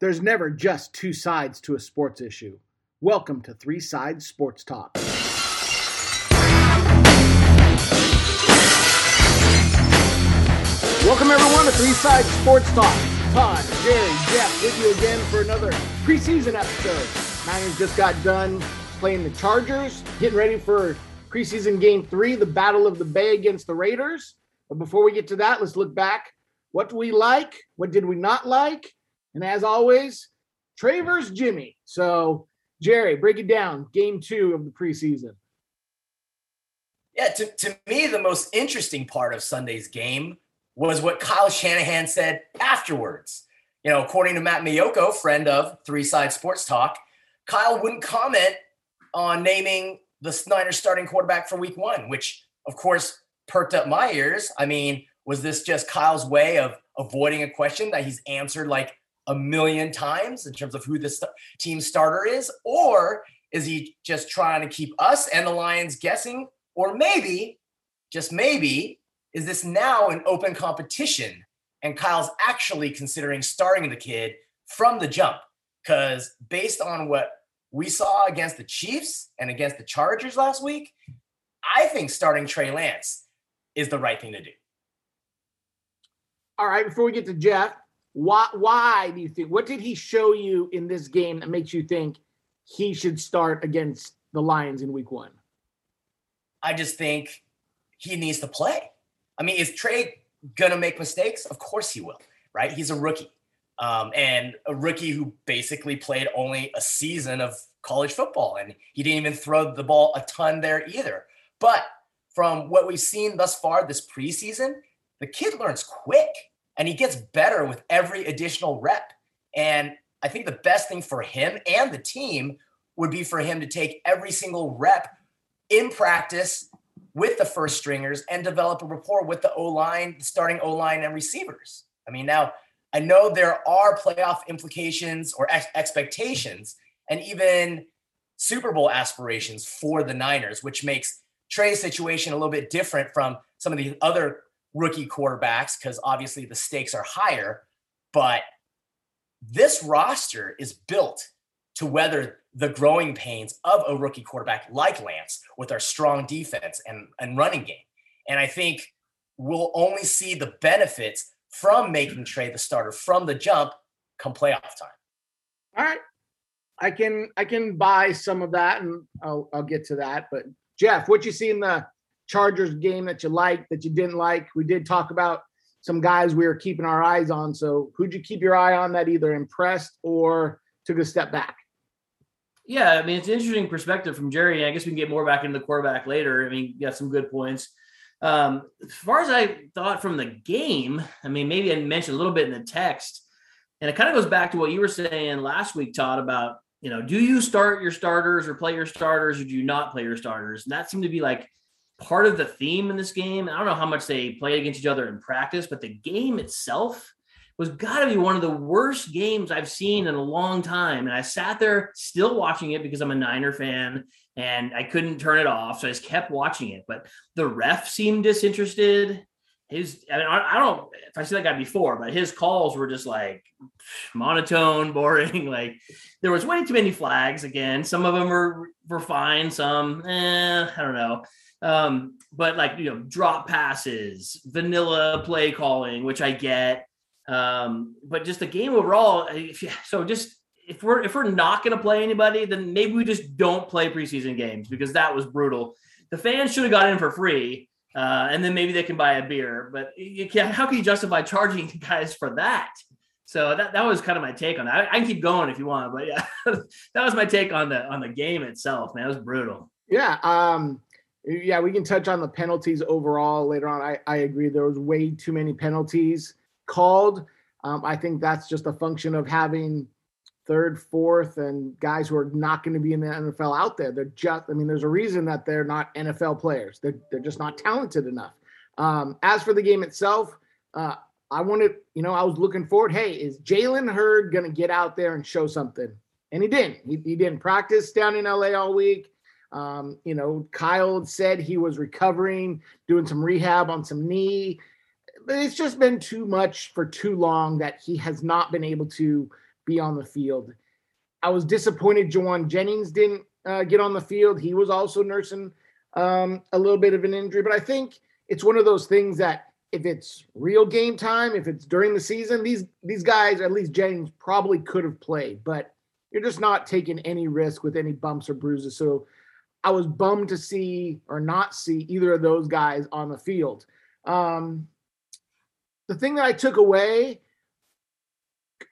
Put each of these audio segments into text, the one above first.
There's never just two sides to a sports issue. Welcome to Three Sides Sports Talk. Welcome everyone to Three Sides Sports Talk. Todd, Jerry, Jeff with you again for another preseason episode. Niners just got done playing the Chargers, getting ready for preseason game three, the Battle of the Bay against the Raiders. But before we get to that, let's look back. What do we like? What did we not like? And as always, Travers Jimmy. So, Jerry, break it down. Game two of the preseason. Yeah, to, to me, the most interesting part of Sunday's game was what Kyle Shanahan said afterwards. You know, according to Matt Maiocco, friend of Three Side Sports Talk, Kyle wouldn't comment on naming the Niner starting quarterback for week one, which of course perked up my ears. I mean, was this just Kyle's way of avoiding a question that he's answered like a million times in terms of who this team starter is? Or is he just trying to keep us and the Lions guessing? Or maybe, just maybe, is this now an open competition and Kyle's actually considering starting the kid from the jump? Because based on what we saw against the Chiefs and against the Chargers last week, I think starting Trey Lance is the right thing to do. All right, before we get to Jeff, why why do you think what did he show you in this game that makes you think he should start against the Lions in week 1? I just think he needs to play. I mean, is Trey to make mistakes? Of course he will, right? He's a rookie. Um, and a rookie who basically played only a season of college football, and he didn't even throw the ball a ton there either. But from what we've seen thus far this preseason, the kid learns quick and he gets better with every additional rep. And I think the best thing for him and the team would be for him to take every single rep in practice with the first stringers and develop a rapport with the O line, starting O line, and receivers. I mean, now I know there are playoff implications or ex- expectations and even Super Bowl aspirations for the Niners, which makes Trey's situation a little bit different from some of the other rookie quarterbacks because obviously the stakes are higher. But this roster is built to weather the growing pains of a rookie quarterback like Lance with our strong defense and, and running game. And I think we'll only see the benefits from making Trey the starter from the jump come playoff time. All right. I can I can buy some of that and I'll I'll get to that. But Jeff, what you see in the Chargers game that you liked, that you didn't like? We did talk about some guys we were keeping our eyes on. So who'd you keep your eye on that either impressed or took a step back? Yeah, I mean it's an interesting perspective from Jerry. I guess we can get more back into the quarterback later. I mean, you got some good points. Um, as far as I thought from the game, I mean, maybe I mentioned a little bit in the text, and it kind of goes back to what you were saying last week, Todd, about you know, do you start your starters or play your starters, or do you not play your starters? And that seemed to be like part of the theme in this game. I don't know how much they played against each other in practice, but the game itself was got to be one of the worst games I've seen in a long time. And I sat there still watching it because I'm a Niner fan and I couldn't turn it off. So I just kept watching it. But the ref seemed disinterested. His, I mean, I, don't if I see that guy before, but his calls were just like monotone, boring. like there was way too many flags. Again, some of them were were fine. Some, eh, I don't know. Um, but like you know, drop passes, vanilla play calling, which I get. Um, but just the game overall. So just if we're if we're not going to play anybody, then maybe we just don't play preseason games because that was brutal. The fans should have got in for free, uh, and then maybe they can buy a beer. But you can how can you justify charging guys for that? So that, that was kind of my take on that. I, I can keep going if you want, but yeah, that was my take on the on the game itself. Man, it was brutal. Yeah, um, yeah, we can touch on the penalties overall later on. I, I agree. There was way too many penalties called. Um, I think that's just a function of having third, fourth, and guys who are not going to be in the NFL out there. They're just, I mean, there's a reason that they're not NFL players. They're, they're just not talented enough. Um, as for the game itself, uh, I wanted, you know, I was looking forward. Hey, is Jalen Hurd going to get out there and show something? And he didn't. He, he didn't practice down in LA all week. Um, you know, Kyle said he was recovering, doing some rehab on some knee. But it's just been too much for too long that he has not been able to be on the field. I was disappointed Jauan Jennings didn't uh, get on the field. He was also nursing um, a little bit of an injury, but I think it's one of those things that if it's real game time, if it's during the season, these these guys, at least Jennings, probably could have played, but you're just not taking any risk with any bumps or bruises. So I was bummed to see or not see either of those guys on the field. Um, the thing that I took away,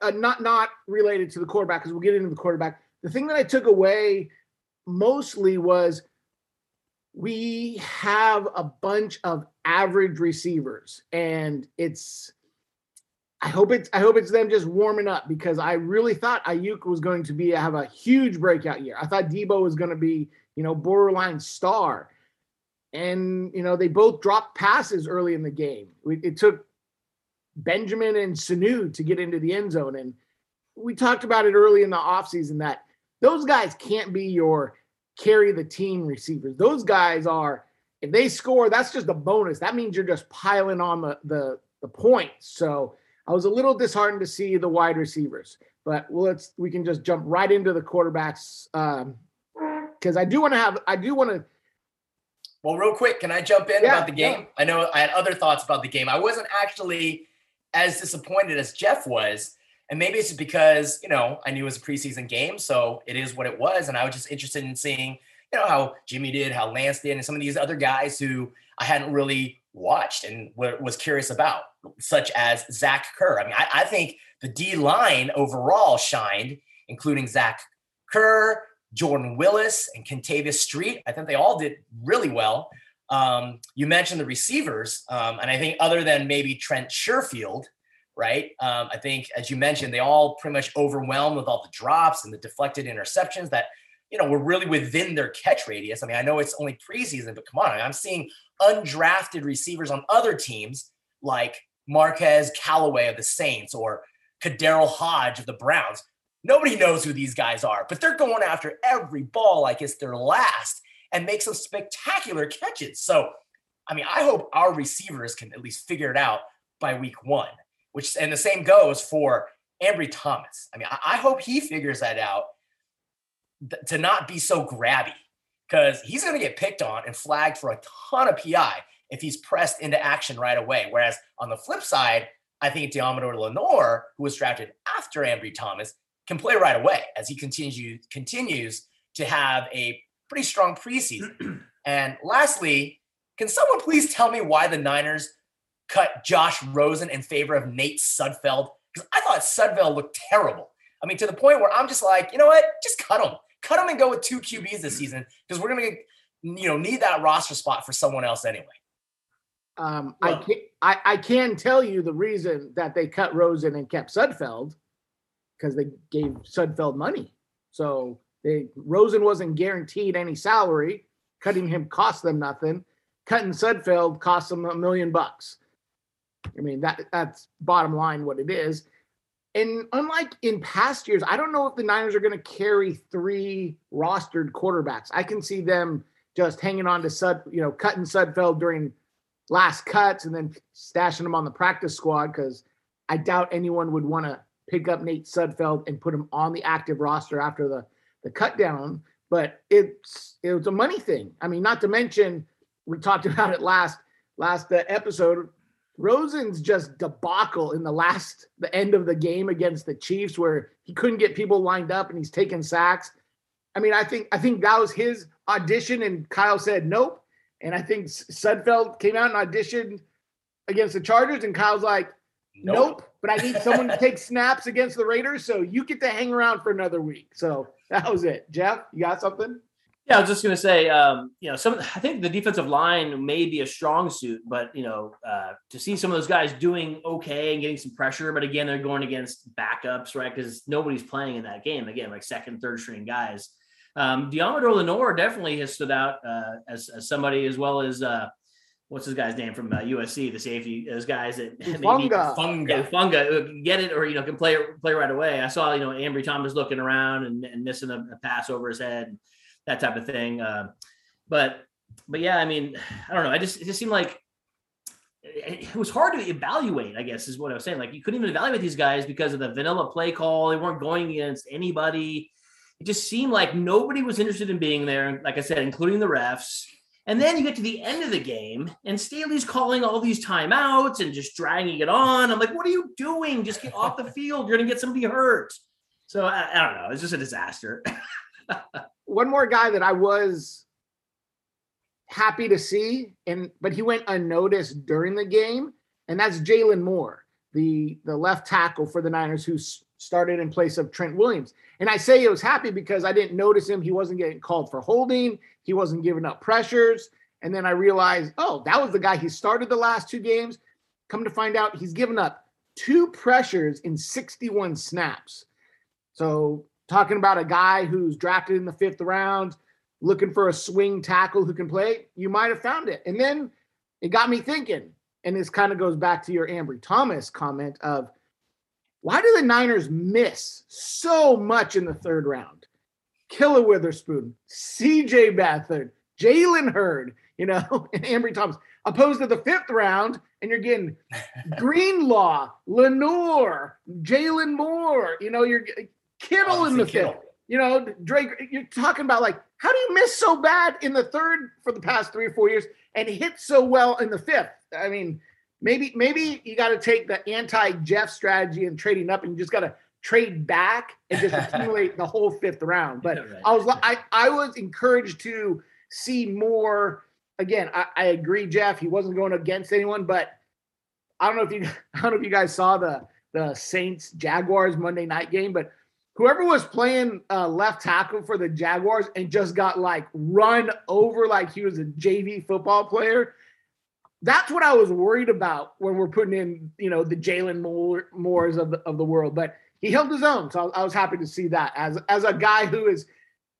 uh, not not related to the quarterback, because we'll get into the quarterback. The thing that I took away mostly was we have a bunch of average receivers, and it's. I hope it's I hope it's them just warming up because I really thought Aiyuk was going to be have a huge breakout year. I thought Debo was going to be you know borderline star, and you know they both dropped passes early in the game. It took Benjamin and Sanu to get into the end zone, and we talked about it early in the offseason that those guys can't be your carry the team receivers. Those guys are, if they score, that's just a bonus. That means you're just piling on the the, the points. So I was a little disheartened to see the wide receivers, but well, let's we can just jump right into the quarterbacks um, because I do want to have I do want to. Well, real quick, can I jump in yeah, about the game? Yeah. I know I had other thoughts about the game. I wasn't actually as disappointed as Jeff was. And maybe it's because, you know, I knew it was a preseason game, so it is what it was. And I was just interested in seeing, you know, how Jimmy did, how Lance did, and some of these other guys who I hadn't really watched and was curious about, such as Zach Kerr. I mean, I, I think the D line overall shined, including Zach Kerr, Jordan Willis, and Kentavius Street. I think they all did really well. Um, you mentioned the receivers, um, and I think other than maybe Trent Sherfield, right? Um, I think, as you mentioned, they all pretty much overwhelmed with all the drops and the deflected interceptions that, you know, were really within their catch radius. I mean, I know it's only preseason, but come on, I mean, I'm seeing undrafted receivers on other teams like Marquez Callaway of the Saints or KhaDarel Hodge of the Browns. Nobody knows who these guys are, but they're going after every ball like it's their last and make some spectacular catches. So, I mean, I hope our receivers can at least figure it out by week one which and the same goes for Ambry Thomas. I mean, I, I hope he figures that out th- to not be so grabby because he's going to get picked on and flagged for a ton of PI if he's pressed into action right away. Whereas on the flip side, I think Deommodore Lenoir, who was drafted after Ambry Thomas, can play right away as he continues continues to have a pretty strong preseason. and lastly, can someone please tell me why the Niners cut Josh Rosen in favor of Nate Sudfeld because I thought Sudfeld looked terrible. I mean, to the point where I'm just like, you know what? Just cut him. Cut him and go with two QBs this season because we're gonna, you know, need that roster spot for someone else anyway. Um, well, I can I, I can tell you the reason that they cut Rosen and kept Sudfeld because they gave Sudfeld money. So they Rosen wasn't guaranteed any salary. Cutting him cost them nothing. Cutting Sudfeld cost them a million bucks. I mean, that that's bottom line what it is. And unlike in past years, I don't know if the Niners are going to carry three rostered quarterbacks. I can see them just hanging on to Sud, you know, cutting Sudfeld during last cuts and then stashing them on the practice squad because I doubt anyone would want to pick up Nate Sudfeld and put him on the active roster after the the cut down. But it's it was a money thing. I mean, not to mention we talked about it last last uh, episode Rosen's just debacle in the last the end of the game against the Chiefs where he couldn't get people lined up and he's taking sacks. I mean, I think I think that was his audition and Kyle said nope. And I think Sudfeld came out and auditioned against the Chargers and Kyle's like nope, nope but I need someone to take snaps against the Raiders so you get to hang around for another week. So that was it. Jeff, you got something? Yeah, I was just going to say, um, you know, some I think the defensive line may be a strong suit, but you know, uh, to see some of those guys doing okay and getting some pressure, but again, they're going against backups, right? Because nobody's playing in that game. Again, like second, third string guys. Um, Deommodore Lenoir definitely has stood out uh, as, as somebody, as well as uh, what's his guy's name from uh, USC, the safety, those guys that Funga. Funga, Funga, uh, get it or you know can play play right away. I saw you know Ambry Thomas looking around and, and missing a, a pass over his head that type of thing. Uh, but but yeah, I mean, I don't know. I just it just seemed like it was hard to evaluate, I guess, is what I was saying. Like you couldn't even evaluate these guys because of the vanilla play call. They weren't going against anybody. It just seemed like nobody was interested in being there, like I said, including the refs. And then you get to the end of the game, and Staley's calling all these timeouts and just dragging it on. I'm like, what are you doing? Just get off the field. You're going to get somebody hurt. So I, I don't know. It's just a disaster. One more guy that I was happy to see, and but he went unnoticed during the game, and that's Jaylon Moore, the the left tackle for the Niners, who started in place of Trent Williams. And I say he was happy because I didn't notice him. He wasn't getting called for holding. He wasn't giving up pressures. And then I realized, oh, that was the guy he started the last two games. Come to find out, he's given up two pressures in 61 snaps. So talking about a guy who's drafted in the fifth round, looking for a swing tackle who can play, you might have found it. And then it got me thinking, and this kind of goes back to your Ambry Thomas comment of why do the Niners miss so much in the third round? Ahkello Witherspoon, CJ Beathard, Jalen Hurd, you know, and Ambry Thomas, opposed to the fifth round, and you're getting Greenlaw, Lenoir, Jaylon Moore, you know, you're Kittle in the Kittle. fifth. You know, Drake, you're talking about like, how do you miss so bad in the third for the past three or four years and hit so well in the fifth? I mean, maybe maybe you got to take the anti Jeff strategy and trading up, and you just got to trade back and just accumulate the whole fifth round. But right. I was I I was encouraged to see more. Again, I, I agree, Jeff. He wasn't going against anyone, but I don't know if you I don't know if you guys saw the the Saints Jaguars Monday night game, but whoever was playing uh, left tackle for the Jaguars and just got like run over like he was a JV football player. That's what I was worried about when we're putting in, you know, the Jaylon Moore, Moores of the, of the world. But he held his own, so I was happy to see that as as a guy who is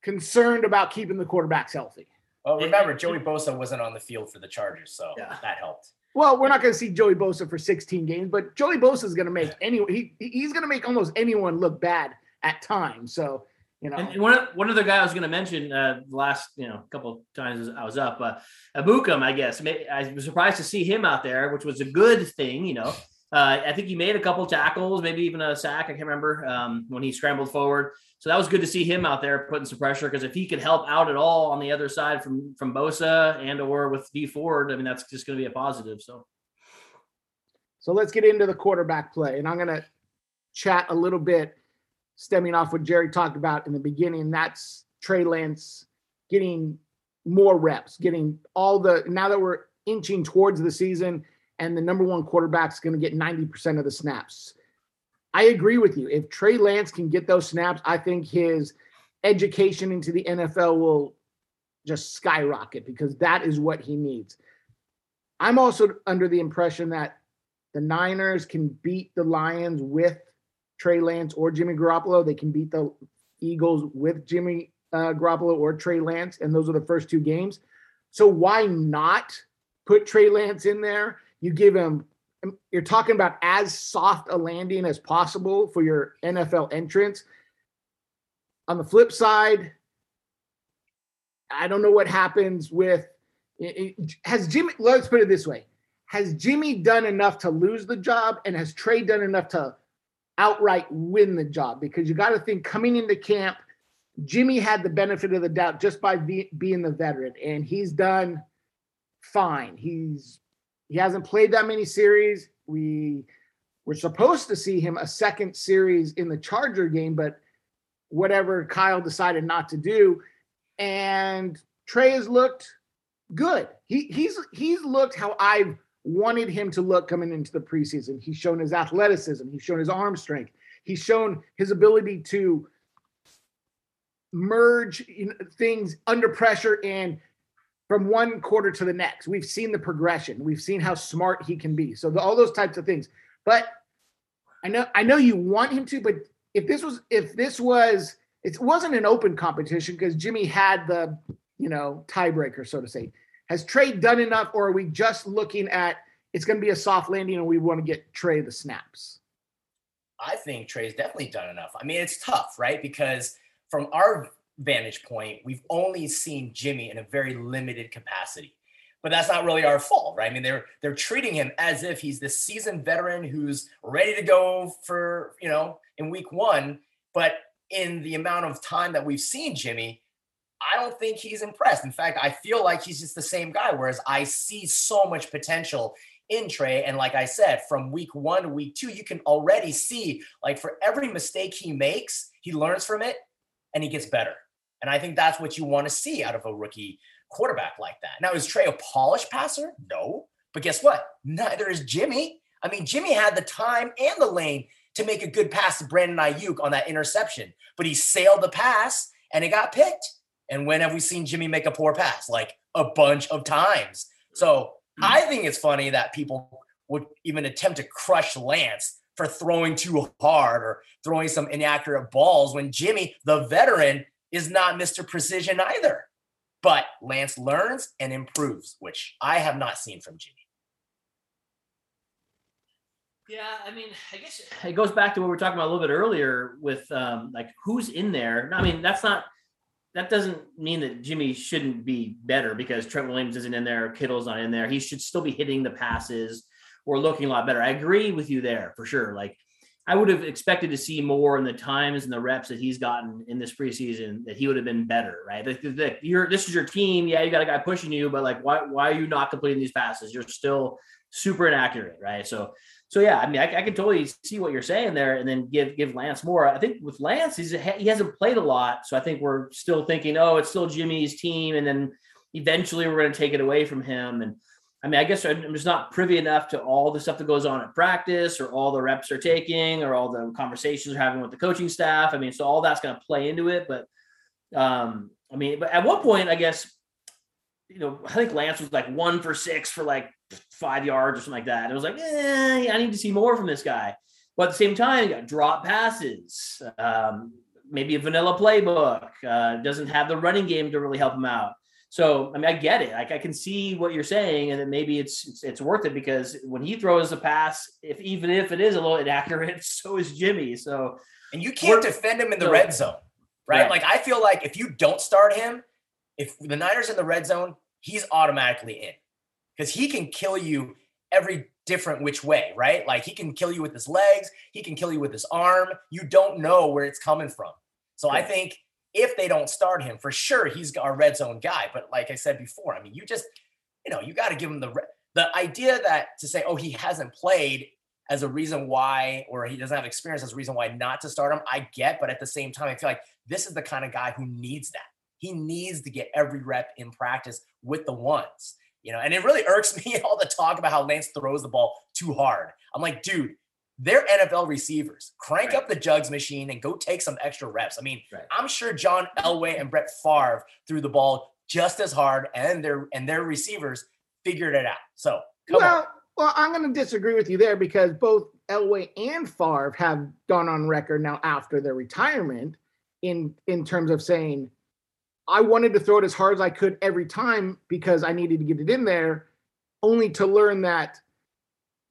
concerned about keeping the quarterbacks healthy. Well, remember, Joey Bosa wasn't on the field for the Chargers, so yeah. that helped. Well, we're not going to see Joey Bosa for 16 games, but Joey Bosa is going to make any he he's going to make almost anyone look bad at times. So you know, and one one other guy I was going to mention uh, last you know couple times I was up, uh, Ebukam, I guess I was surprised to see him out there, which was a good thing. You know, uh, I think he made a couple tackles, maybe even a sack. I can't remember um, when he scrambled forward. So that was good to see him out there putting some pressure because if he could help out at all on the other side from from Bosa and or with Dee Ford, I mean that's just going to be a positive. So, so let's get into the quarterback play, and I'm going to chat a little bit stemming off what Jerry talked about in the beginning. That's Trey Lance getting more reps, getting all the now that we're inching towards the season and the number one quarterback is going to get 90% of the snaps. I agree with you. If Trey Lance can get those snaps, I think his education into the NFL will just skyrocket because that is what he needs. I'm also under the impression that the Niners can beat the Lions with Trey Lance or Jimmy Garoppolo. They can beat the Eagles with Jimmy uh, Garoppolo or Trey Lance, and those are the first two games. So why not put Trey Lance in there? You give him. You're talking about as soft a landing as possible for your NFL entrance. On the flip side, I don't know what happens with. Has Jimmy? Let's put it this way: Has Jimmy done enough to lose the job, and has Trey done enough to outright win the job because you got to think coming into camp, Jimmy had the benefit of the doubt just by be, being the veteran, and he's done fine. He's he hasn't played that many series. We were supposed to see him a second series in the Charger game, but whatever Kyle decided not to do, and Trey has looked good. He he's he's looked how I've wanted him to look coming into the preseason. He's shown his athleticism, he's shown his arm strength, he's shown his ability to merge things under pressure and from one quarter to the next. We've seen the progression. We've seen how smart he can be. So the, all those types of things. But I know I know you want him to, but if this was if this was it wasn't an open competition because Jimmy had the you know tiebreaker, so to say. Has Trey done enough, or are we just looking at it's going to be a soft landing and we want to get Trey the snaps? I think Trey's definitely done enough. I mean, it's tough, right? Because from our vantage point, we've only seen Jimmy in a very limited capacity. but that's not really our fault, right? I mean, they're they're treating him as if he's this seasoned veteran who's ready to go for you know in week one. But in the amount of time that we've seen Jimmy, I don't think he's impressed. In fact, I feel like he's just the same guy. Whereas I see so much potential in Trey. And like I said, from week one to week two, you can already see like for every mistake he makes, he learns from it and he gets better. And I think that's what you want to see out of a rookie quarterback like that. Now, is Trey a polished passer? No. But guess what? Neither is Jimmy. I mean, Jimmy had the time and the lane to make a good pass to Brandon Aiyuk on that interception, but he sailed the pass and it got picked. And when have we seen Jimmy make a poor pass? Like a bunch of times. So I think it's funny that people would even attempt to crush Lance for throwing too hard or throwing some inaccurate balls when Jimmy, the veteran, is not Mr. Precision either. But Lance learns and improves, which I have not seen from Jimmy. Yeah, I mean, I guess it goes back to what we were talking about a little bit earlier with um, like who's in there. I mean, that's not that doesn't mean that Jimmy shouldn't be better because Trent Williams isn't in there, Kittle's not in there. He should still be hitting the passes or looking a lot better. I agree with you there for sure. Like I would have expected to see more in the times and the reps that he's gotten in this preseason that he would have been better, right? Like, like you're this is your team. Yeah, you got a guy pushing you, but like why why are you not completing these passes? You're still super inaccurate, right? So so yeah, I mean, I, I, can totally see what you're saying there, and then give give Lance more. I think with Lance, he's he hasn't played a lot, so I think we're still thinking, oh, it's still Jimmy's team, and then eventually we're going to take it away from him. And I mean, I guess I'm just not privy enough to all the stuff that goes on at practice, or all the reps are taking, or all the conversations they're having with the coaching staff. I mean, so all that's going to play into it. But um, I mean, but at one point, I guess you know, I think Lance was like one for six for like five yards or something like that. It was like, eh, I need to see more from this guy. But at the same time, got drop passes, um, maybe a vanilla playbook, uh, doesn't have the running game to really help him out. So, I mean, I get it. Like, I can see what you're saying, and that maybe it's, it's, it's worth it because when he throws a pass, if even if it is a little inaccurate, so is Jimmy. So, and you can't defend him in the so, red zone, right? right? Like, I feel like if you don't start him, if the Niners in the red zone, he's automatically in because he can kill you every different which way, right? Like he can kill you with his legs, he can kill you with his arm. You don't know where it's coming from. So yeah. I think if they don't start him, for sure he's our red zone guy. But like I said before, I mean, you just, you know, you got to give him the the idea that to say, oh, he hasn't played as a reason why, or he doesn't have experience as a reason why not to start him. I get, but at the same time, I feel like this is the kind of guy who needs that. He needs to get every rep in practice with the ones, you know. And it really irks me all the talk about how Lance throws the ball too hard. I'm like, dude, they're NFL receivers. Crank right. up the jugs machine and go take some extra reps. I mean, right. I'm sure John Elway and Brett Favre threw the ball just as hard, and their and their receivers figured it out. So well, on. Well, I'm going to disagree with you there because both Elway and Favre have gone on record now after their retirement in in terms of saying I wanted to throw it as hard as I could every time because I needed to get it in there, only to learn that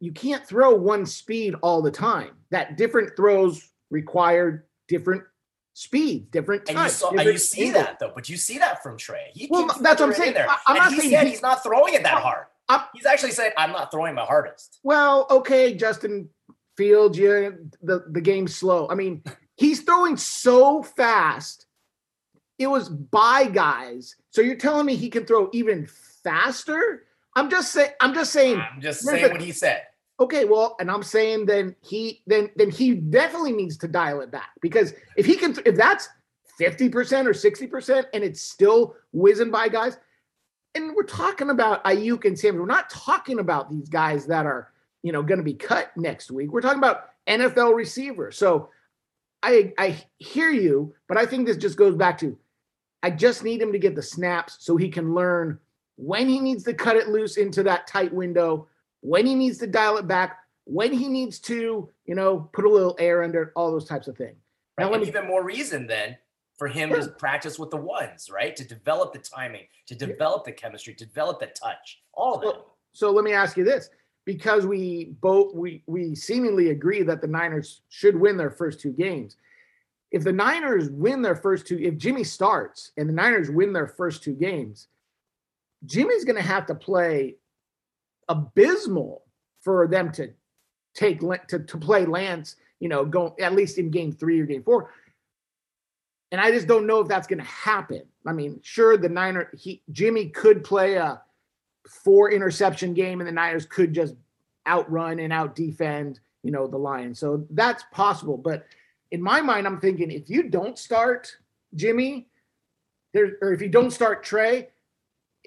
you can't throw one speed all the time. That different throws require different speed, different and you, saw, and you see that though, but you see that from Trey. He well, that's what I'm saying. There. I, am not he saying said he, he's not throwing it that hard. I'm, he's actually saying I'm not throwing my hardest. Well, okay, Justin Fields, yeah, the the game's slow. I mean, he's throwing so fast it was by guys. So you're telling me he can throw even faster? I'm just saying. I'm just saying. I'm just saying what he said. Okay, well, and I'm saying then he then then he definitely needs to dial it back because if he can if that's 50% or 60% and it's still whizzing by guys, and we're talking about Aiyuk and Sam. We're not talking about these guys that are you know going to be cut next week. We're talking about NFL receivers. So I I hear you, but I think this just goes back to I just need him to get the snaps so he can learn when he needs to cut it loose into that tight window, when he needs to dial it back, when he needs to, you know, put a little air under it, all those types of things. Right. Now, me, even more reason then for him yeah. to practice with the ones, right? To develop the timing, to develop yeah. the chemistry, to develop the touch, all of it. So, so let me ask you this because we both we we seemingly agree that the Niners should win their first two games if the Niners win their first two, if Jimmy starts and the Niners win their first two games, Jimmy's going to have to play abysmal for them to take to, to play Lance, you know, go at least in game three or game four. And I just don't know if that's going to happen. I mean, sure, the Niner, he Jimmy could play a four interception game, and the Niners could just outrun and out defend, you know, the Lions. So that's possible. But in my mind, I'm thinking if you don't start Jimmy, there, or if you don't start Trey,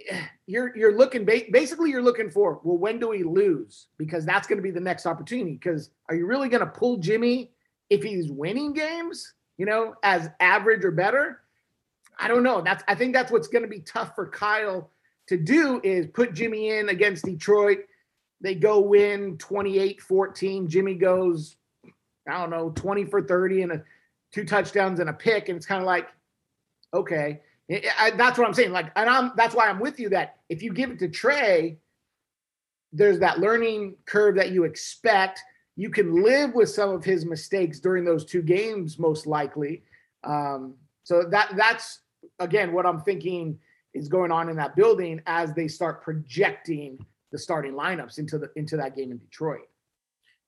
you're you're looking basically you're looking for well when do we lose? Because that's going to be the next opportunity. Because are you really going to pull Jimmy if he's winning games you know as average or better? I don't know. That's I think that's what's going to be tough for Kyle to do is put Jimmy in against Detroit. They go win 28-14 Jimmy goes I don't know 20 for 30 and a two touchdowns and a pick and it's kind of like okay I, that's what I'm saying. Like, and I'm that's why I'm with you that if you give it to Trey, there's that learning curve that you expect. You can live with some of his mistakes during those two games, most likely. Um, so that that's again what I'm thinking is going on in that building as they start projecting the starting lineups into the into that game in Detroit.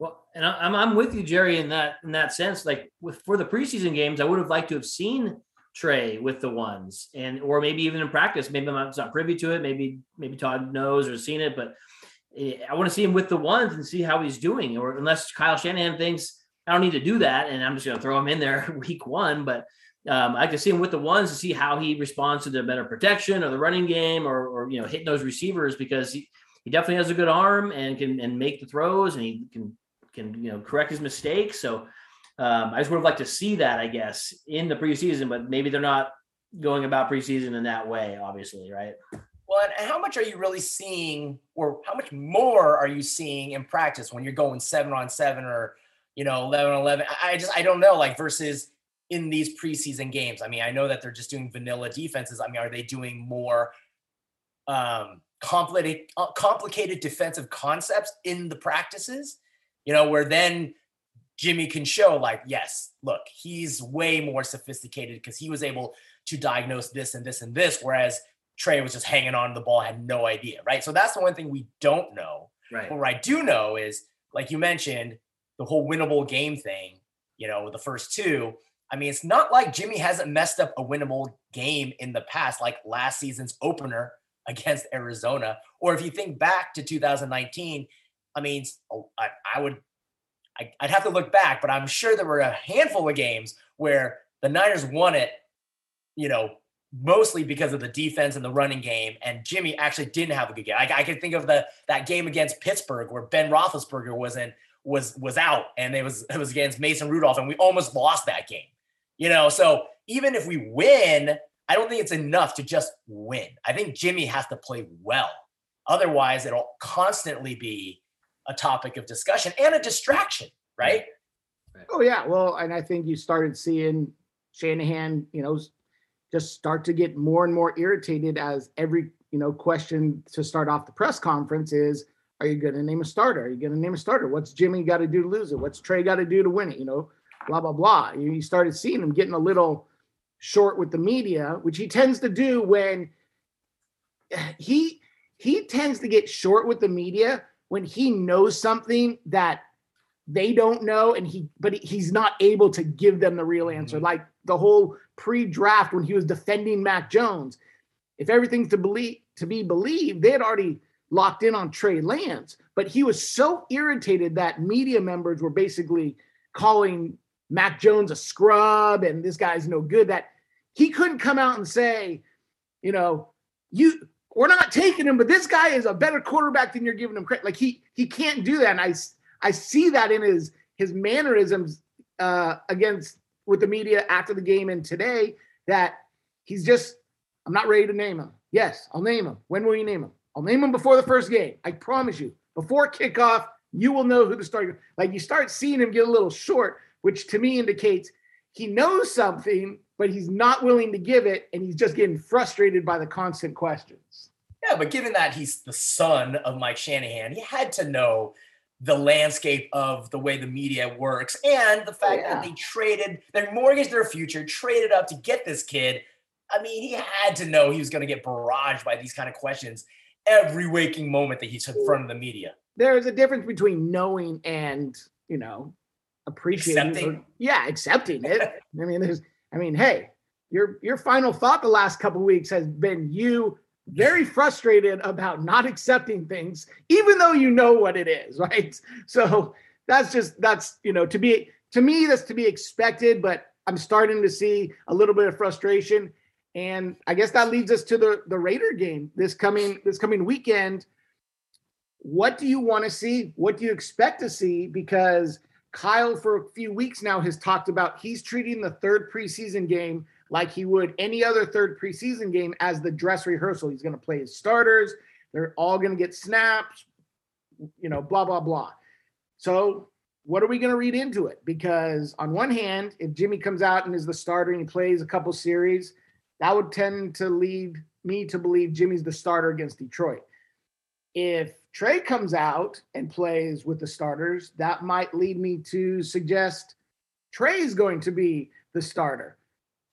Well, and I'm I'm with you, Jerry, in that in that sense. Like with for the preseason games, I would have liked to have seen Trey with the ones, and or maybe even in practice. Maybe I'm not, not privy to it. Maybe maybe Todd knows or seen it, but eh, I want to see him with the ones and see how he's doing. Or unless Kyle Shanahan thinks I don't need to do that, and I'm just going to throw him in there week one. But um, I can see him with the ones to see how he responds to the better protection or the running game or, or you know hitting those receivers because he, he definitely has a good arm and can and make the throws and he can can you know correct his mistakes. So um, I just would have liked to see that, I guess, in the preseason, but maybe they're not going about preseason in that way, obviously, right? Well, and how much are you really seeing, or how much more are you seeing in practice when you're going seven on seven or, you know, 11 on 11? I just, I don't know, like versus in these preseason games. I mean, I know that they're just doing vanilla defenses. I mean, are they doing more um, complicated, uh, complicated defensive concepts in the practices? You know, where then Jimmy can show, like, yes, look, he's way more sophisticated because he was able to diagnose this and this and this, whereas Trey was just hanging on to the ball, had no idea, right? So that's the one thing we don't know. Right. But what I do know is, like you mentioned, the whole winnable game thing, you know, the first two. I mean, it's not like Jimmy hasn't messed up a winnable game in the past, like last season's opener against Arizona. Or if you think back to 2019, I mean, oh, I, I would I, would have to look back, but I'm sure there were a handful of games where the Niners won it, you know, mostly because of the defense and the running game. And Jimmy actually didn't have a good game. I, I can think of the that game against Pittsburgh where Ben Roethlisberger was in was was out, and it was it was against Mason Rudolph, and we almost lost that game. You know, so even if we win, I don't think it's enough to just win. I think Jimmy has to play well. Otherwise, it'll constantly be a topic of discussion and a distraction, right? Oh yeah, well, and I think you started seeing Shanahan, you know, just start to get more and more irritated as every you know question to start off the press conference is are you going to name a starter? Are you going to name a starter? What's Jimmy got to do to lose it? What's Trey got to do to win it? You know, blah blah blah. You started seeing him getting a little short with the media, which he tends to do when he he tends to get short with the media when he knows something that they don't know and he but he's not able to give them the real answer mm-hmm. like the whole pre-draft when he was defending Mac Jones if everything's to believe to be believed they had already locked in on Trey Lance but he was so irritated that media members were basically calling Mac Jones a scrub and this guy's no good that he couldn't come out and say you know you we're not taking him, but this guy is a better quarterback than you're giving him credit. Like he he can't do that. And I I see that in his his mannerisms uh, against with the media after the game and today that he's just I'm not ready to name him. Yes, I'll name him. When will you name him? I'll name him before the first game. I promise you. Before kickoff, you will know who the starter. Like you start seeing him get a little short, which to me indicates he knows something, but he's not willing to give it, and he's just getting frustrated by the constant questions. Yeah, but given that he's the son of Mike Shanahan, he had to know the landscape of the way the media works and the fact oh, yeah. that they traded, they mortgaged their future, traded up to get this kid. I mean, he had to know he was going to get barraged by these kind of questions every waking moment that he's in front of the media. There's a difference between knowing and, you know, appreciating. Accepting. or- yeah, accepting it. I mean, there's, I mean, hey, your your final thought the last couple weeks has been you very frustrated about not accepting things, even though you know what it is, right? So that's just that's you know to be to me that's to be expected, but I'm starting to see a little bit of frustration. And I guess that leads us to the the Raider game this coming this coming weekend. What do you want to see? What do you expect to see? Because Kyle, for a few weeks now, has talked about he's treating the third preseason game like he would any other third preseason game as the dress rehearsal. He's going to play his starters. They're all going to get snaps, you know, blah, blah, blah. So, what are we going to read into it? Because, on one hand, if Jimmy comes out and is the starter and he plays a couple series, that would tend to lead me to believe Jimmy's the starter against Detroit. If Trey comes out and plays with the starters, that might lead me to suggest Trey is going to be the starter.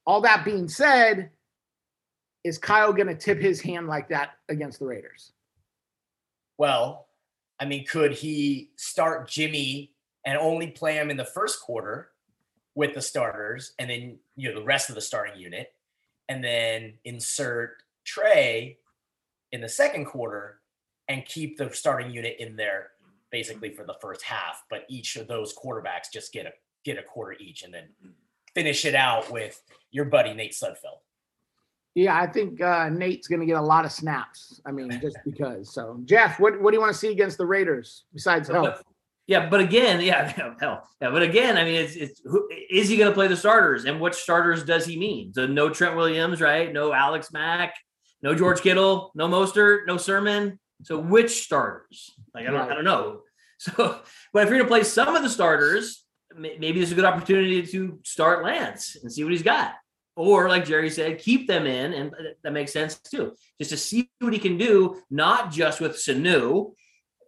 All that being said, is Kyle going to tip his hand like that against the Raiders? Well, I mean, could he start Jimmy and only play him in the first quarter with the starters and then, you know, the rest of the starting unit and then insert Trey in the second quarter and keep the starting unit in there basically for the first half, but each of those quarterbacks just get a get a quarter each and then finish it out with your buddy Nate Sudfeld. Yeah, I think uh, Nate's going to get a lot of snaps. I mean, just because. So, Jeff, what, what do you want to see against the Raiders besides health? Yeah, but again, yeah, hell, yeah, but again, I mean, it's, it's who, is he going to play the starters, and what starters does he mean? So no Trent Williams, right? No Alex Mack, no George Kittle, no Mostert, no Sermon. So which starters? Like I don't, Right. I don't know. So, but if you're going to play some of the starters, may- maybe it's a good opportunity to start Lance and see what he's got. Or like Jerry said, keep them in, and that makes sense too. Just to see what he can do, not just with Sanu,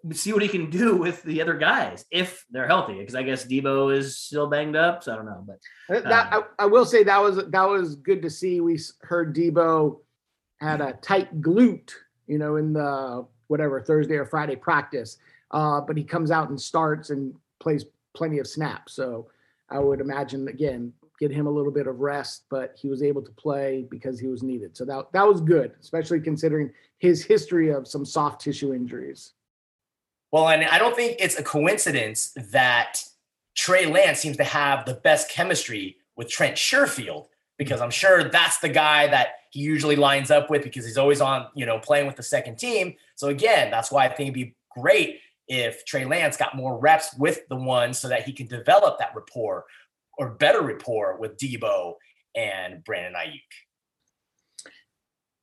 but see what he can do with the other guys if they're healthy. Because I guess Debo is still banged up, so I don't know. But Uh, That, I, I will say that was that was good to see. We heard Debo had a tight glute, you know, in the whatever Thursday or Friday practice, uh, but he comes out and starts and plays plenty of snaps. So I would imagine again get him a little bit of rest, but he was able to play because he was needed. So that that was good, especially considering his history of some soft tissue injuries. Well, and I don't think it's a coincidence that Trey Lance seems to have the best chemistry with Trent Sherfield because I'm sure that's the guy that he usually lines up with because he's always on, you know, playing with the second team. So again, that's why I think it'd be great if Trey Lance got more reps with the one so that he can develop that rapport or better rapport with Debo and Brandon Aiyuk.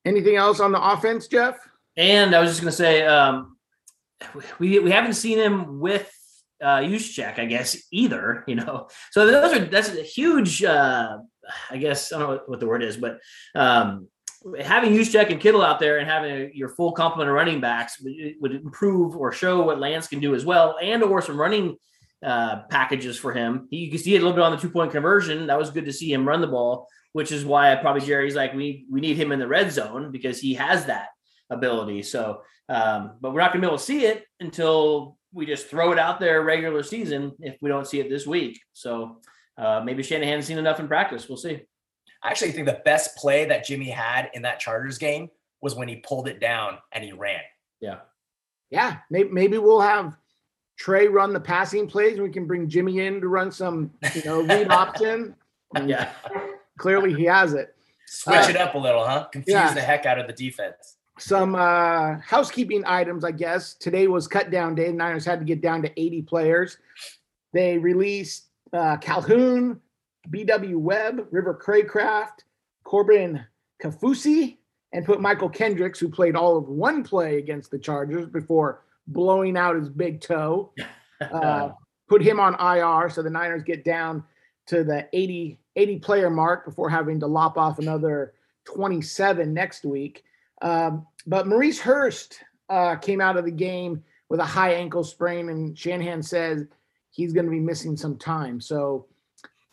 Anything else on the offense, Jeff? and I was just gonna say, um, we we haven't seen him with uh check, I guess, either, you know. So those are that's a huge uh I guess I don't know what the word is, but um having check and Kittle out there and having your full complement of running backs would, would improve or show what Lance can do as well, and or some running uh, packages for him. He, you can see it a little bit on the two point conversion. That was good to see him run the ball, which is why probably Jerry's like we we need him in the red zone because he has that ability. So, um, but we're not going to be able to see it until we just throw it out there regular season. If we don't see it this week, so uh, maybe Shanahan's seen enough in practice. We'll see. I actually think the best play that Jimmy had in that Chargers game was when he pulled it down and he ran. Yeah. Yeah, maybe, maybe we'll have Trey run the passing plays. and We can bring Jimmy in to run some, you know, read option. Yeah. Clearly, he has it. Switch Uh, it up a little, huh? Confuse yeah. the heck out of the defense. Some uh, housekeeping items, I guess. Today was cut down day. Niners had to get down to 80 players. They released uh, Calhoun, BW Webb, River Craycraft, Corbin Kaufusi, and put Michael Kendricks, who played all of one play against the Chargers before blowing out his big toe. uh, put him on IR. So the Niners get down to the 80, 80 player mark before having to lop off another 27 next week. Um, but Maurice Hurst uh, came out of the game with a high ankle sprain, and Shanahan says he's going to be missing some time. So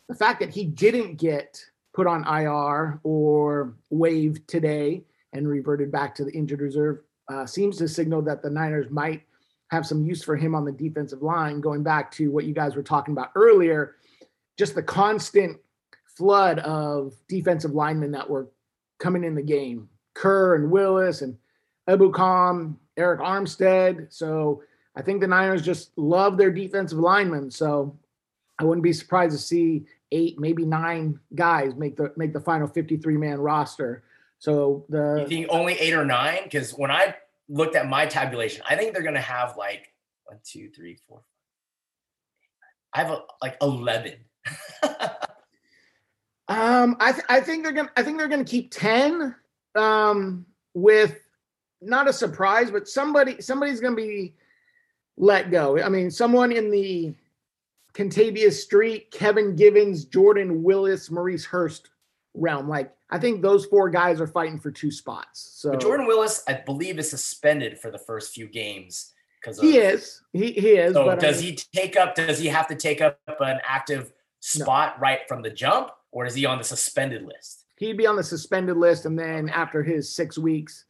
the fact that he didn't get put on IR or waived today and reverted back to the injured reserve uh, seems to signal that the Niners might have some use for him on the defensive line. Going back to what you guys were talking about earlier, just the constant flood of defensive linemen that were coming in the game. Kerr and Willis and Ebukam, Arik Armstead. So I think the Niners just love their defensive linemen. So I wouldn't be surprised to see eight, maybe nine guys make the make the final 53 man roster. So the you think only eight or nine? Because when I looked at my tabulation, I think they're gonna have like one, two, three, four. I have a, like eleven. um, I th- I think they're gonna I think they're gonna keep ten. Um, with not a surprise, but somebody somebody's gonna be let go. I mean, someone in the Kentavius Street, Kevin Givens, Jordan Willis, Maurice Hurst realm. Like I think those four guys are fighting for two spots. So but Jordan Willis, I believe, is suspended for the first few games because he is. He he is. So does I mean, he take up? Does he have to take up an active spot no. right from the jump, or is he on the suspended list? He'd be on the suspended list, and then after his six weeks,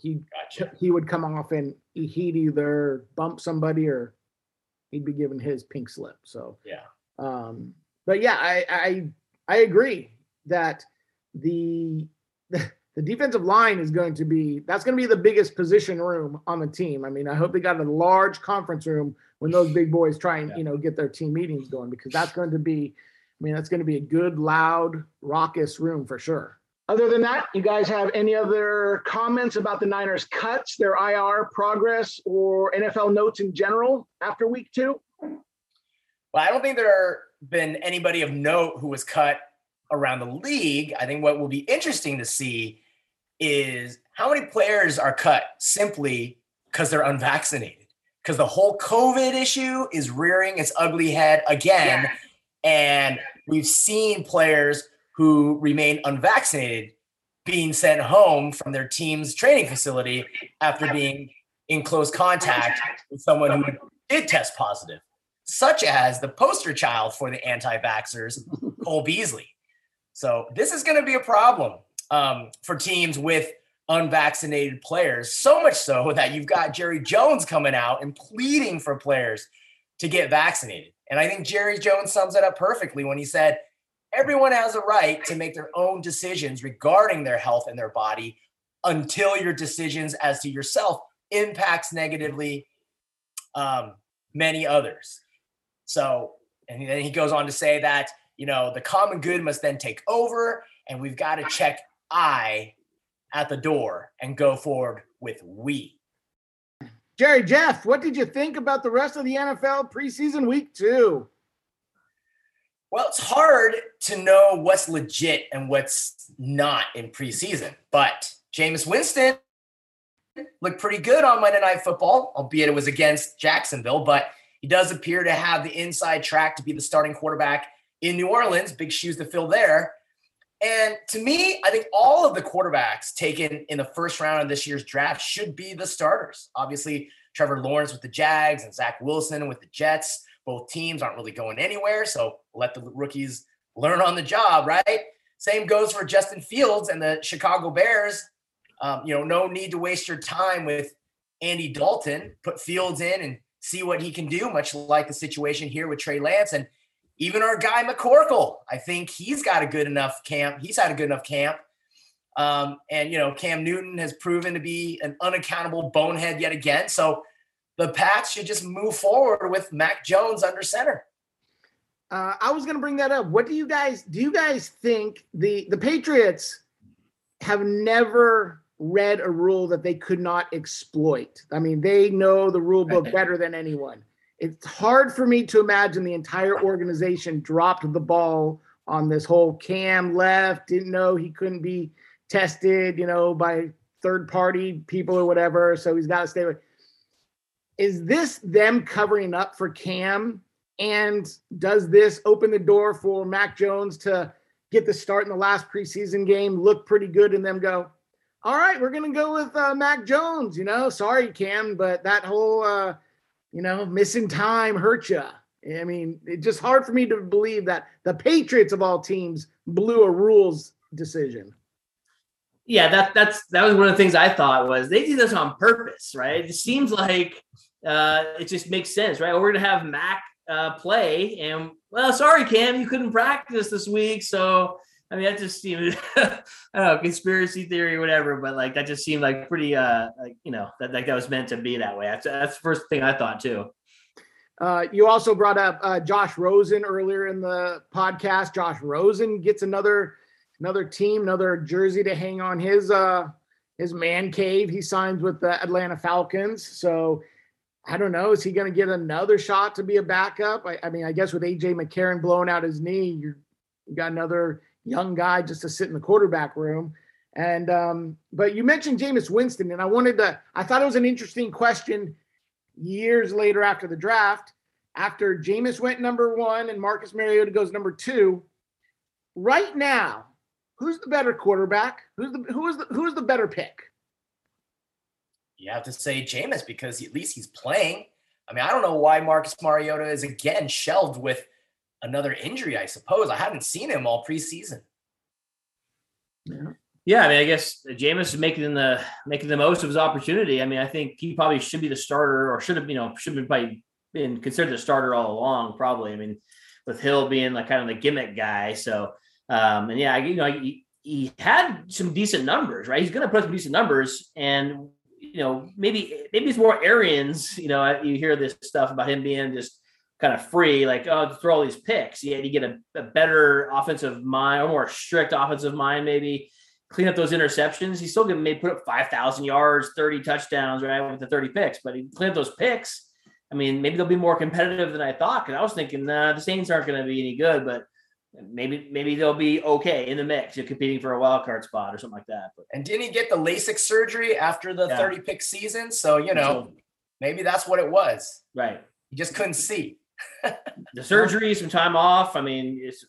he gotcha. he would come off and he'd either bump somebody or he'd be given his pink slip. So yeah. Um, but yeah, I I I agree that the, the defensive line is going to be that's going to be the biggest position room on the team. I mean, I hope they got a large conference room when those big boys try and yeah. you know get their team meetings going because that's going to be I mean, that's going to be a good, loud, raucous room for sure. Other than that, you guys have any other comments about the Niners cuts, their IR progress, or NFL notes in general after week two? Well, I don't think there have been anybody of note who was cut around the league. I think what will be interesting to see is how many players are cut simply because they're unvaccinated. Because the whole COVID issue is rearing its ugly head again. Yeah. And we've seen players who remain unvaccinated being sent home from their team's training facility after being in close contact with someone who did test positive, such as the poster child for the anti vaxxers, Cole Beasley. So this is going to be a problem um, for teams with unvaccinated players. So much so that you've got Jerry Jones coming out and pleading for players to get vaccinated. And I think Jerry Jones sums it up perfectly when he said, everyone has a right to make their own decisions regarding their health and their body until your decisions as to yourself impacts negatively um, many others. So, and then he goes on to say that you know, the common good must then take over, and we've got to check I at the door and go forward with we. Jerry Jeff, what did you think about the rest of the NFL preseason week two? Well, it's hard to know what's legit and what's not in preseason, but Jameis Winston looked pretty good on Monday Night Football, albeit it was against Jacksonville, but he does appear to have the inside track to be the starting quarterback in New Orleans, big shoes to fill there. And to me, I think all of the quarterbacks taken in the first round of this year's draft should be the starters. Obviously, Trevor Lawrence with the Jags and Zach Wilson with the Jets. Both teams aren't really going anywhere. So let the rookies learn on the job, right? Same goes for Justin Fields and the Chicago Bears. Um, you know, no need to waste your time with Andy Dalton. Put Fields in and see what he can do, much like the situation here with Trey Lance. And even our guy McCorkle, I think he's got a good enough camp. He's had a good enough camp. Um, and you know, Cam Newton has proven to be an unaccountable bonehead yet again. So the Pats should just move forward with Mac Jones under center. Uh, I was going to bring that up. What do you guys do? You guys think the the Patriots have never read a rule that they could not exploit? I mean, they know the rule book better than anyone it's hard for me to imagine the entire organization dropped the ball on this whole Cam left, didn't know he couldn't be tested, you know, by third party people or whatever. So he's got to stay with. Is this them covering up for Cam? And does this open the door for Mac Jones to get the start in the last preseason game, look pretty good, and them go, all right, we're going to go with uh, Mac Jones. You know, sorry, Cam, but that whole uh, you know, missing time hurt you. I mean, it's just hard for me to believe that the Patriots of all teams blew a rules decision. Yeah, that that's that was one of the things I thought was they did this on purpose, right? It seems like uh, it just makes sense, right? We're gonna have Mac uh, play, and well, sorry, Cam, you couldn't practice this week, so I mean, that just seemed, I don't know, conspiracy theory or whatever, but like that just seemed like pretty, uh, like, you know, that like that was meant to be that way. That's, that's the first thing I thought too. Uh, you also brought up uh, Josh Rosen earlier in the podcast. Josh Rosen gets another another team, another jersey to hang on his uh, his man cave. He signs with the Atlanta Falcons. So I don't know. Is he going to get another shot to be a backup? I, I mean, I guess with AJ McCarron blowing out his knee, you got another young guy just to sit in the quarterback room. And um, but you mentioned Jameis Winston, and I wanted to. I thought it was an interesting question. Years later, after the draft, after Jameis went number one and Marcus Mariota goes number two, right now, who's the better quarterback? Who's the who is the who is the better pick? You have to say Jameis because at least he's playing. I mean, I don't know why Marcus Mariota is again shelved with another injury, I suppose. I haven't seen him all preseason. Yeah. Yeah, I mean, I guess Jameis is making the making the most of his opportunity. I mean, I think he probably should be the starter, or should have, you know, should have probably been considered the starter all along. Probably, I mean, with Hill being like kind of the gimmick guy. So, um, and yeah, you know, he, he had some decent numbers, right? He's going to put some decent numbers, and you know, maybe maybe it's more Arians. You know, you hear this stuff about him being just kind of free, like oh, throw all these picks. Yeah, you get a, a, better offensive mind or more strict offensive mind, maybe clean up those interceptions. He's still going to maybe put up five thousand yards, thirty touchdowns, right, with the thirty picks. But he clean up those picks. I mean, maybe they'll be more competitive than I thought. Because I was thinking, the Saints aren't going to be any good, but maybe maybe they'll be okay in the mix. You're competing for a wild card spot or something like that. But, and didn't he get the LASIK surgery after the yeah. 30 pick season? So you know, maybe that's what it was. Right. He just couldn't see the surgery, some time off. I mean, it's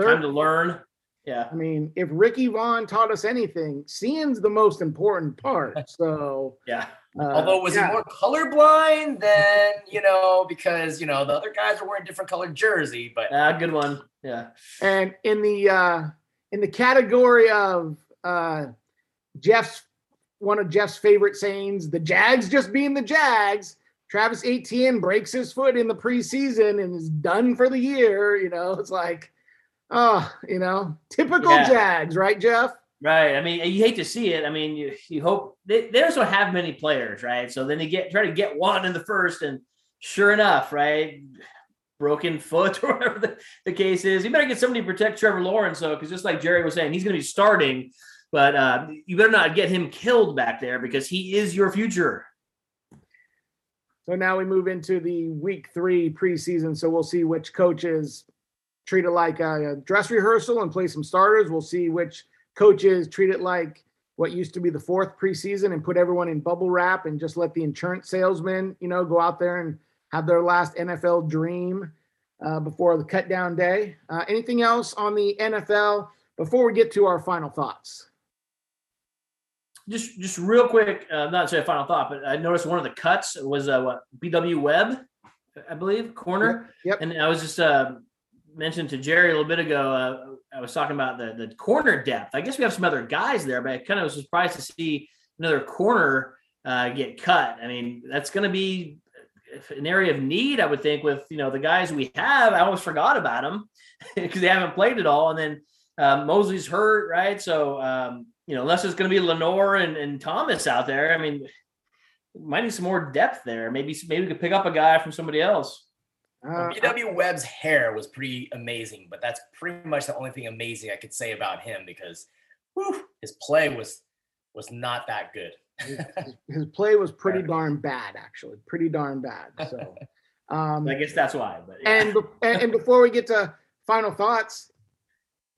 time to learn. Yeah. I mean, if Ricky Vaughn taught us anything, seeing's the most important part. So yeah. Uh, Although was yeah. he more colorblind than you know because you know the other guys are wearing different colored jersey, but uh, good one. Yeah. And in the uh in the category of uh Jeff's one of Jeff's favorite sayings, the Jags just being the Jags. Travis Etienne breaks his foot in the preseason and is done for the year. You know, it's like, oh, you know, typical yeah. Jags, right, Jeff? Right. I mean, you hate to see it. I mean, you, you hope they, they also have many players, right? So then they get try to get one in the first, and sure enough, right, broken foot or whatever the, the case is. You better get somebody to protect Trevor Lawrence, though, because just like Jerry was saying, he's going to be starting, but uh, you better not get him killed back there because he is your future. So now we move into the week three preseason. So we'll see which coaches treat it like a dress rehearsal and play some starters. We'll see which coaches treat it like what used to be the fourth preseason and put everyone in bubble wrap and just let the insurance salesmen, you know, go out there and have their last NFL dream uh, before the cut down day. Uh, anything else on the NFL before we get to our final thoughts? just just real quick, uh, not say a final thought, but I noticed one of the cuts was uh, what BW Webb, I believe, corner. Yep. And I was just uh, mentioned to Jerry a little bit ago. Uh, I was talking about the the corner depth. I guess we have some other guys there, but I kind of was surprised to see another corner uh, get cut. I mean, that's going to be an area of need, I would think, with you know the guys we have. I almost forgot about them because they haven't played at all, and then uh, Moseley's hurt, right? So um, you know, unless it's going to be Lenoir and, and Thomas out there, I mean, might need some more depth there. Maybe maybe we could pick up a guy from somebody else. Uh, BW Webb's hair was pretty amazing, but that's pretty much the only thing amazing I could say about him because whew, his play was was not that good. his, his, play was pretty darn bad, actually, pretty darn bad. So, um, I guess that's why. But yeah. and, and and before we get to final thoughts,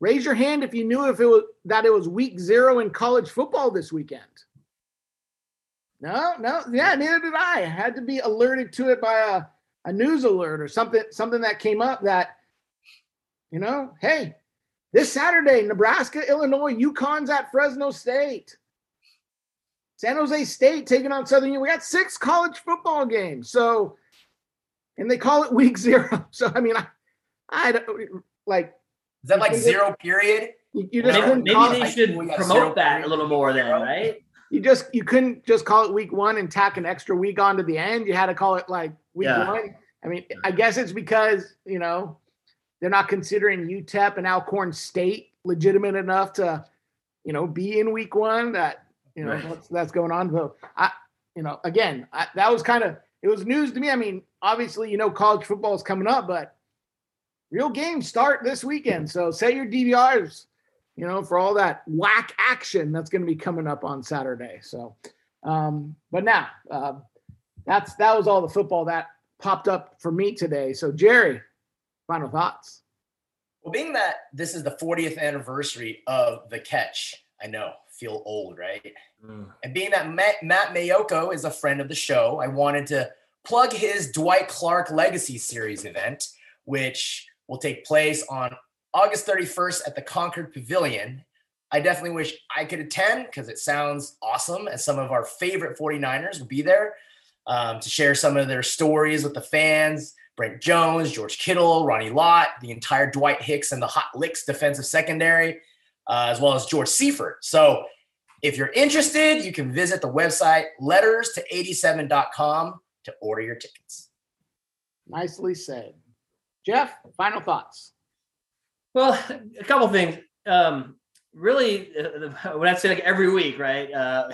Raise your hand if you knew if it was that it was week zero in college football this weekend. No, no, yeah, neither did I. I had to be alerted to it by a, a news alert or something, something that came up that, you know, hey, this Saturday, Nebraska, Illinois, UConn's at Fresno State. San Jose State taking on Southern. We got six college football games. So and they call it week zero. So I mean, I, I don't like. Is that like zero period? You, you just maybe, maybe they it, should we got promote that period, a little more then, right? you just you couldn't just call it week one and tack an extra week onto the end. You had to call it like week Yeah. one. I mean, I guess it's because you know they're not considering UTEP and Alcorn State legitimate enough to you know be in week one. That you know Right. that's, that's going on. But I you know again I, that was kind of it was news to me. I mean, obviously you know college football is coming up, but real games start this weekend. So set your DVRs you know, for all that whack action that's going to be coming up on Saturday. So, um, but now uh, that's that was all the football that popped up for me today. So, Jerry, final thoughts. Well, being that this is the 40th anniversary of the catch, I know, feel old, right? Mm. And being that Matt, Matt Maiocco is a friend of the show, I wanted to plug his Dwight Clark Legacy Series event, which will take place on August 31st at the Concord Pavilion. I definitely wish I could attend because it sounds awesome, and some of our favorite 49ers will be there um, to share some of their stories with the fans. Brent Jones, George Kittle, Ronnie Lott, the entire Dwight Hicks and the Hot Licks defensive secondary, uh, as well as George Seifert. So if you're interested, you can visit the website letters to 87.com to order your tickets. Nicely said. Jeff, final thoughts. Well, a couple things. Um, really, uh, when I say like every week, right? Uh,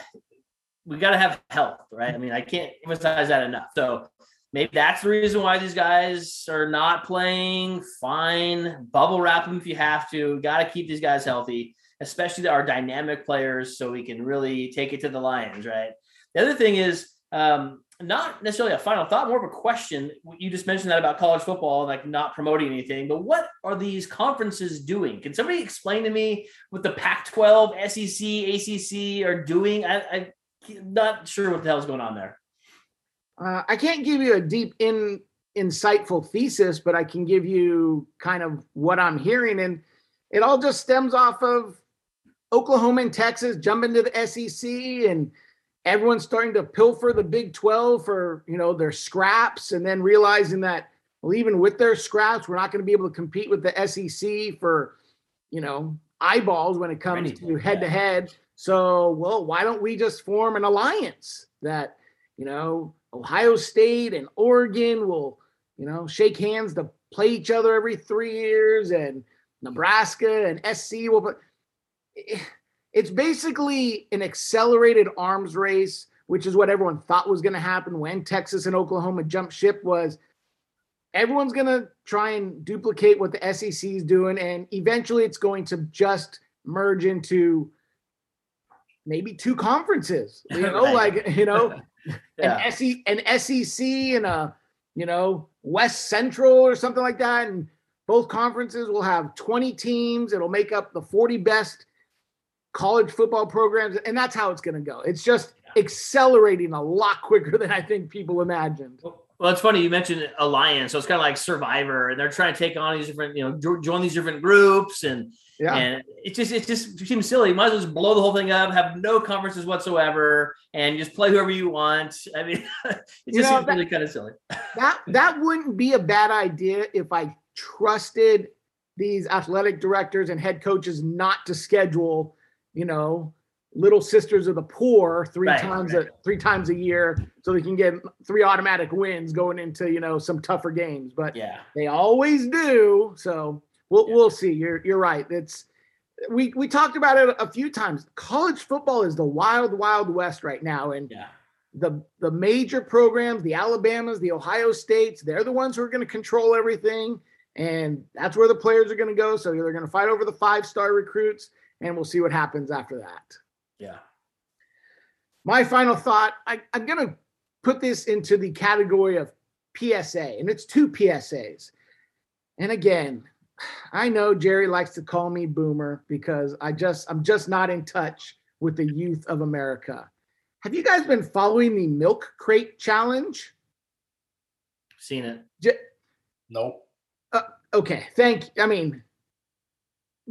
we got to have health, right? I mean, I can't emphasize that enough. So maybe that's the reason why these guys are not playing. Fine, bubble wrap them if you have to. Got to keep these guys healthy, especially our dynamic players, so we can really take it to the Lions, right? The other thing is um, not necessarily a final thought, more of a question. You just mentioned that about college football, like not promoting anything, but what are these conferences doing? Can somebody explain to me what the Pac 12, SEC, ACC are doing? I, I'm not sure what the hell's going on there. Uh, I can't give you a deep in insightful thesis, but I can give you kind of what I'm hearing, and it all just stems off of Oklahoma and Texas jumping to the SEC, and everyone's starting to pilfer the Big 12 for you know their scraps, and then realizing that well, even with their scraps, we're not going to be able to compete with the SEC for you know eyeballs when it comes Anything, to head to head. So, well, why don't we just form an alliance that you know Ohio State and Oregon will, you know, shake hands to play each other every three years, and Nebraska and SC will. But eh, it's basically an accelerated arms race, which is what everyone thought was going to happen when Texas and Oklahoma jumped ship. Was everyone's going to try and duplicate what the SEC is doing, and eventually it's going to just merge into maybe two conferences. You know, Right. like you know Yeah. an SE an SEC and a you know West Central or something like that, and both conferences will have 20 teams. It'll make up the 40 best college football programs, and that's how it's going to go. It's just accelerating a lot quicker than I think people imagined. Well, it's funny you mentioned alliance, so it's kind of like Survivor, and they're trying to take on these different, you know, join these different groups, and Yeah, and it just it just seems silly. You might as well just blow the whole thing up, have no conferences whatsoever, and just play whoever you want. I mean, it just You know, seems that- really kind of silly. that that wouldn't be a bad idea if I trusted these athletic directors and head coaches not to schedule, you know, little sisters of the poor three Right, times right. a three times a year so they can get three automatic wins going into you know some tougher games. But Yeah, they always do. So we'll Yeah. we'll see. You're you're right. It's we we talked about it a few times. College football is the wild wild west right now, and yeah, the the major programs, the Alabamas, the Ohio States, they're the ones who are going to control everything, and that's where the players are going to go. So they're going to fight over the five star recruits, and we'll see what happens after that. Yeah. My final thought: I, I'm going to put this into the category of PSA, and it's two PSAs. And again, I know Jerry likes to call me boomer because I just I'm just not in touch with the youth of America. Have you guys been following the milk crate challenge? Seen it. J- Nope. Uh, okay, thank. I mean,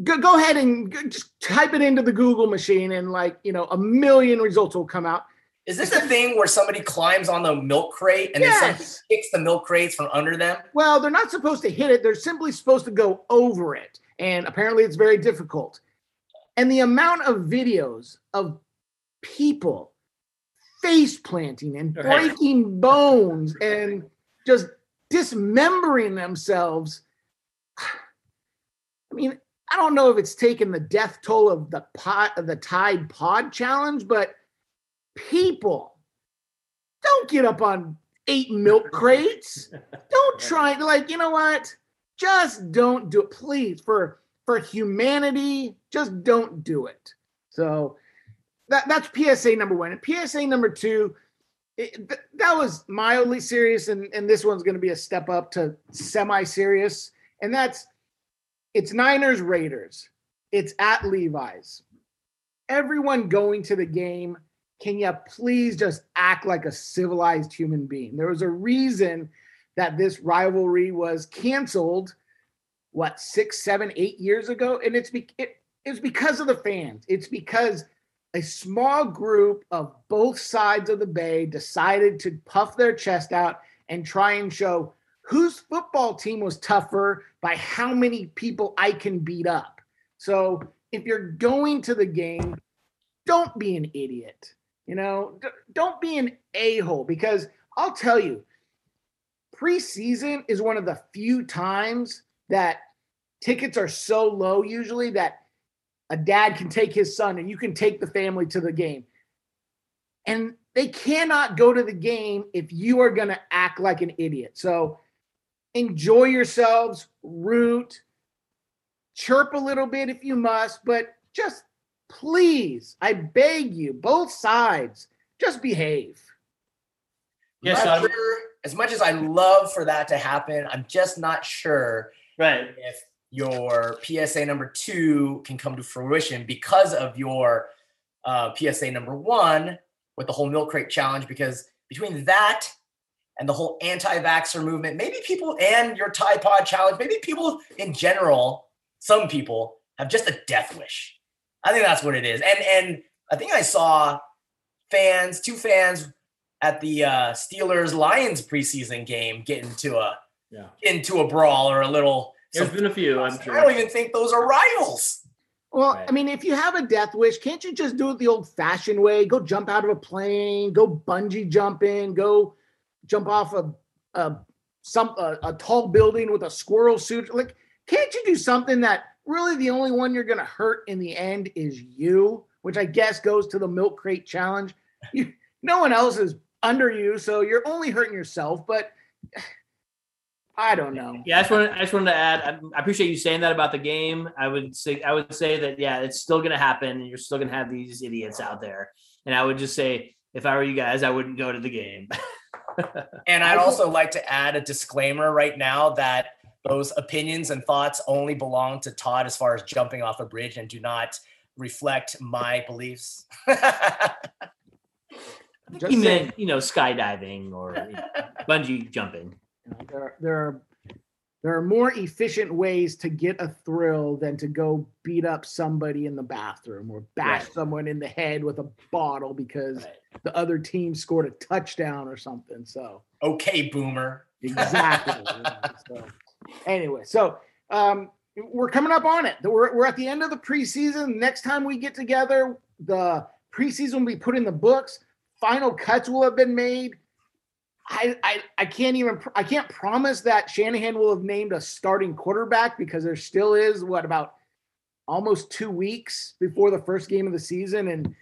go go ahead and g- just type it into the Google machine, and like you know, a million results will come out. Is this a thing where somebody climbs on the milk crate and then somebody kicks the milk crates from under them? Well, they're not supposed to hit it. They're simply supposed to go over it. And apparently it's very difficult. And the amount of videos of people face planting and breaking bones and just dismembering themselves. I mean, I don't know if it's taken the death toll of the pot of the Tide Pod challenge, but people don't get up on eight milk crates. Don't try like you know what? Just don't do it please for for humanity just don't do it. So that that's psa number one. And psa number two it, th- that was mildly serious and and this one's going to be a step up to semi serious and that's it's niners raiders it's at levi's everyone going to the game can you please just act like a civilized human being? There was a reason that this rivalry was canceled, what, six, seven, eight years ago? And it's, be- it, it's because of the fans. It's because a small group of both sides of the bay decided to puff their chest out and try and show whose football team was tougher by how many people I can beat up. So if you're going to the game, don't be an idiot. You know, don't be an a hole because I'll tell you, preseason is one of the few times that tickets are so low, usually, that a dad can take his son and you can take the family to the game. And they cannot go to the game if you are going to act like an idiot. So enjoy yourselves, root, chirp a little bit if you must, but just please, I beg you, both sides, just behave. Yes, Not Sean. sure- as much as I love for that to happen, I'm just not sure Right. if your PSA number two can come to fruition because of your uh, PSA number one with the whole milk crate challenge. Because between that and the whole anti-vaxxer movement, maybe people and your Tide Pod challenge, maybe people in general, some people have just a death wish. I think that's what it is. And and I think I saw fans, two fans at the uh, Steelers Lions preseason game get into a Yeah. into a brawl or a little. There's some- been a few, I'm I don't even think those are rivals. Well, Right. I mean, if you have a death wish, can't you just do it the old fashioned way? Go jump out of a plane, go bungee jumping, go jump off a, a some a, a tall building with a squirrel suit. Like, can't you do something that really the only one you're gonna hurt in the end is you? Which I guess goes to the milk crate challenge. You, no one else is under you, so you're only hurting yourself. But I don't know. Yeah, I just wanted, I just wanted to add. I, I appreciate you saying that about the game. I would say, I would say that yeah, it's still going to happen, and you're still going to have these idiots out there. And I would just say, if I were you guys, I wouldn't go to the game. And I'd also like to add a disclaimer right now that those opinions and thoughts only belong to Todd as far as jumping off a bridge and do not reflect my beliefs. Just you saying. meant, you know, skydiving or bungee jumping. You know, there, there are there are more efficient ways to get a thrill than to go beat up somebody in the bathroom or bash Right. someone in the head with a bottle because Right. the other team scored a touchdown or something. So okay, boomer. exactly. yeah, so, anyway, so um, we're coming up on it. We're, we're at the end of the preseason. Next time we get together, the preseason will be put in the books. Final cuts will have been made. I, I I can't even I can't promise that Shanahan will have named a starting quarterback because there still is what about almost two weeks before the first game of the season, and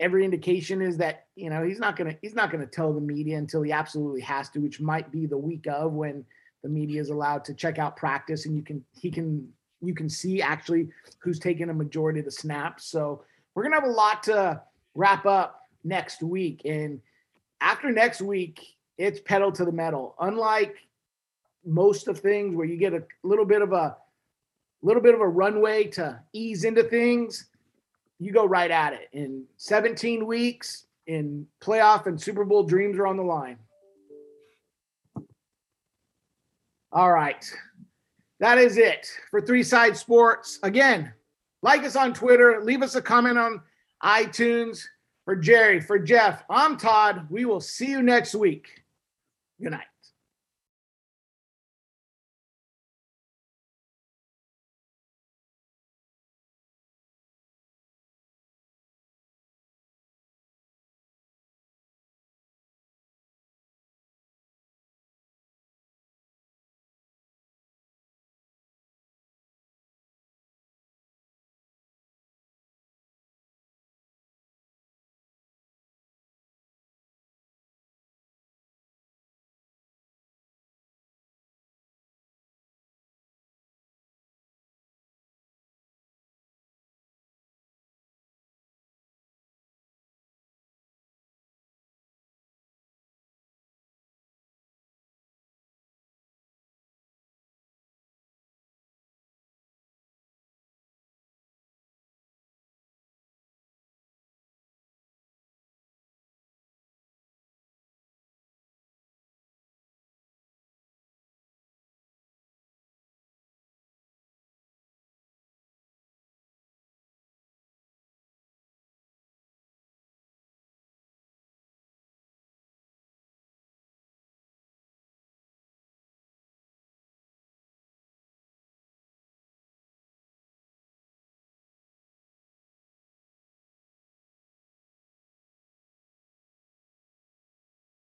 every indication is that you know he's not gonna he's not gonna tell the media until he absolutely has to, which might be the week of when the media is allowed to check out practice and you can he can you can see actually who's taking a majority of the snaps. So we're gonna have a lot to wrap up next week, and after next week, it's pedal to the metal. Unlike most of things where you get a little bit of a little bit of a runway to ease into things, you go right at it. In 17 weeks, in playoff and Super Bowl dreams are on the line. All right. That is it for Three Side Sports. Again, like us on Twitter, leave us a comment on iTunes. For Jerry, for Jeff, I'm Todd. We will see you next week. Good night.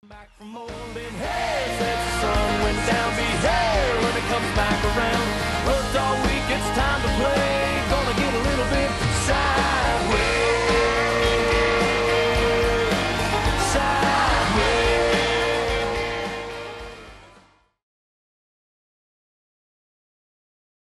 Back from holding hands. as